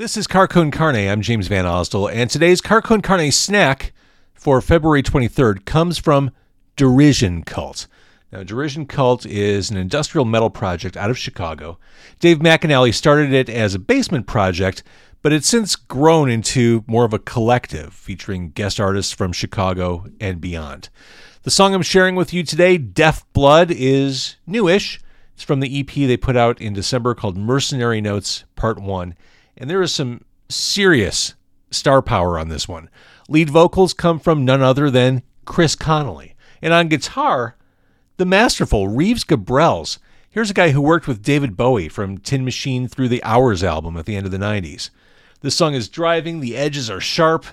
This is Car Con Carne. I'm James VanOsdol, and today's Car Con Carne snack for February 23rd comes from Derision Cult. Now, Derision Cult is an industrial metal project out of Chicago. Dave McAnally started it as a basement project, but it's since grown into more of a collective featuring guest artists from Chicago and beyond. The song I'm sharing with you today, Deaf Blood, is newish. It's from the EP they put out in December called Mercenary Notes Part 1. And there is some serious star power on this one. Lead vocals come from none other than Chris Connelly. And on guitar, the masterful Reeves Gabrels. Here's a guy who worked with David Bowie from Tin Machine through the Hours album at the end of the 90s. This song is driving, the edges are sharp,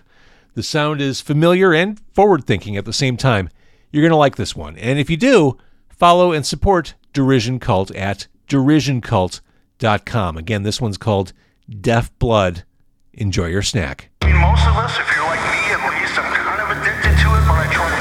the sound is familiar and forward thinking at the same time. You're going to like this one. And if you do, follow and support Derision Cult at derisioncult.com. Again, this one's called Deaf Blood. Enjoy your snack. I mean, most of us, if you're like me at least, I'm kind of addicted to it, but I try to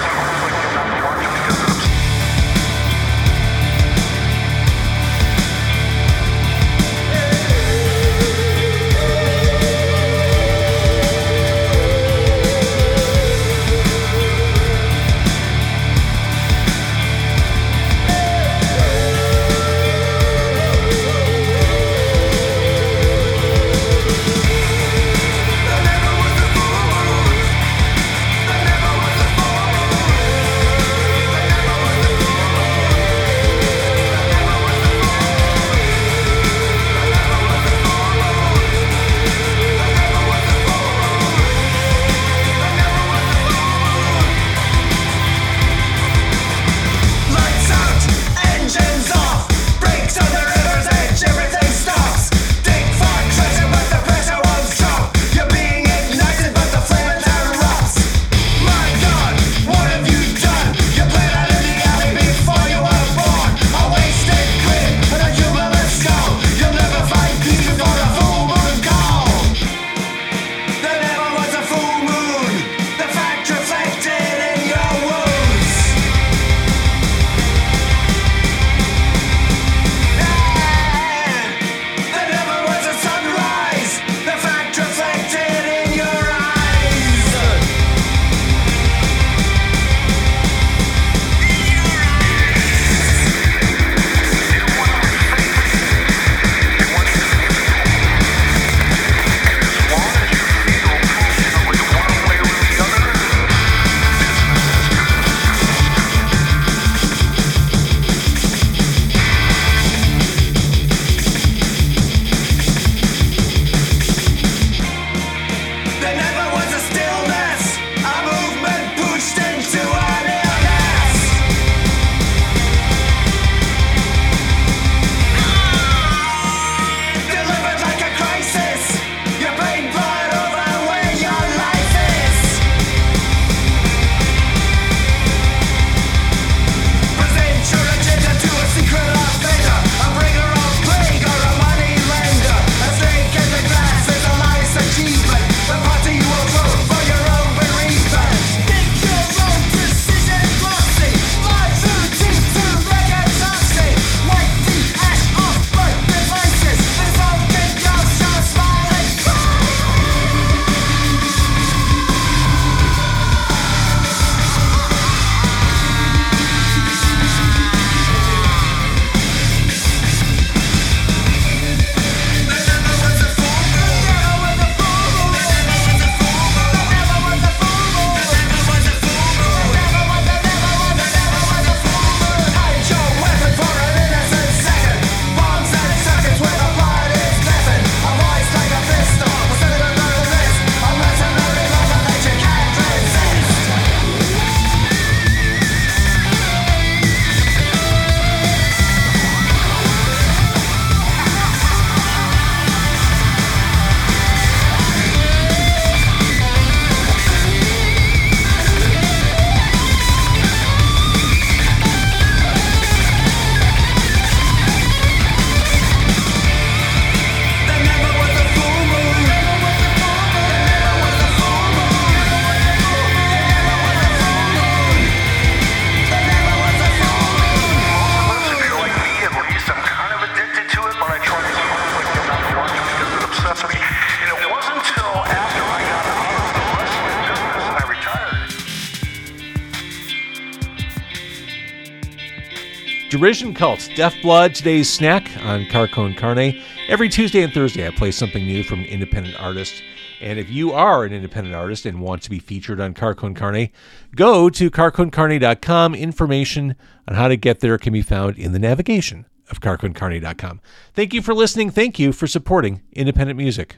Derision Cult, Deaf Blood, today's snack on Car Con Carne. Every Tuesday and Thursday, I play something new from an independent artist. And if you are an independent artist and want to be featured on Car Con Carne, go to carconcarne.com. Information on how to get there can be found in the navigation of carconcarne.com. Thank you for listening. Thank you for supporting independent music.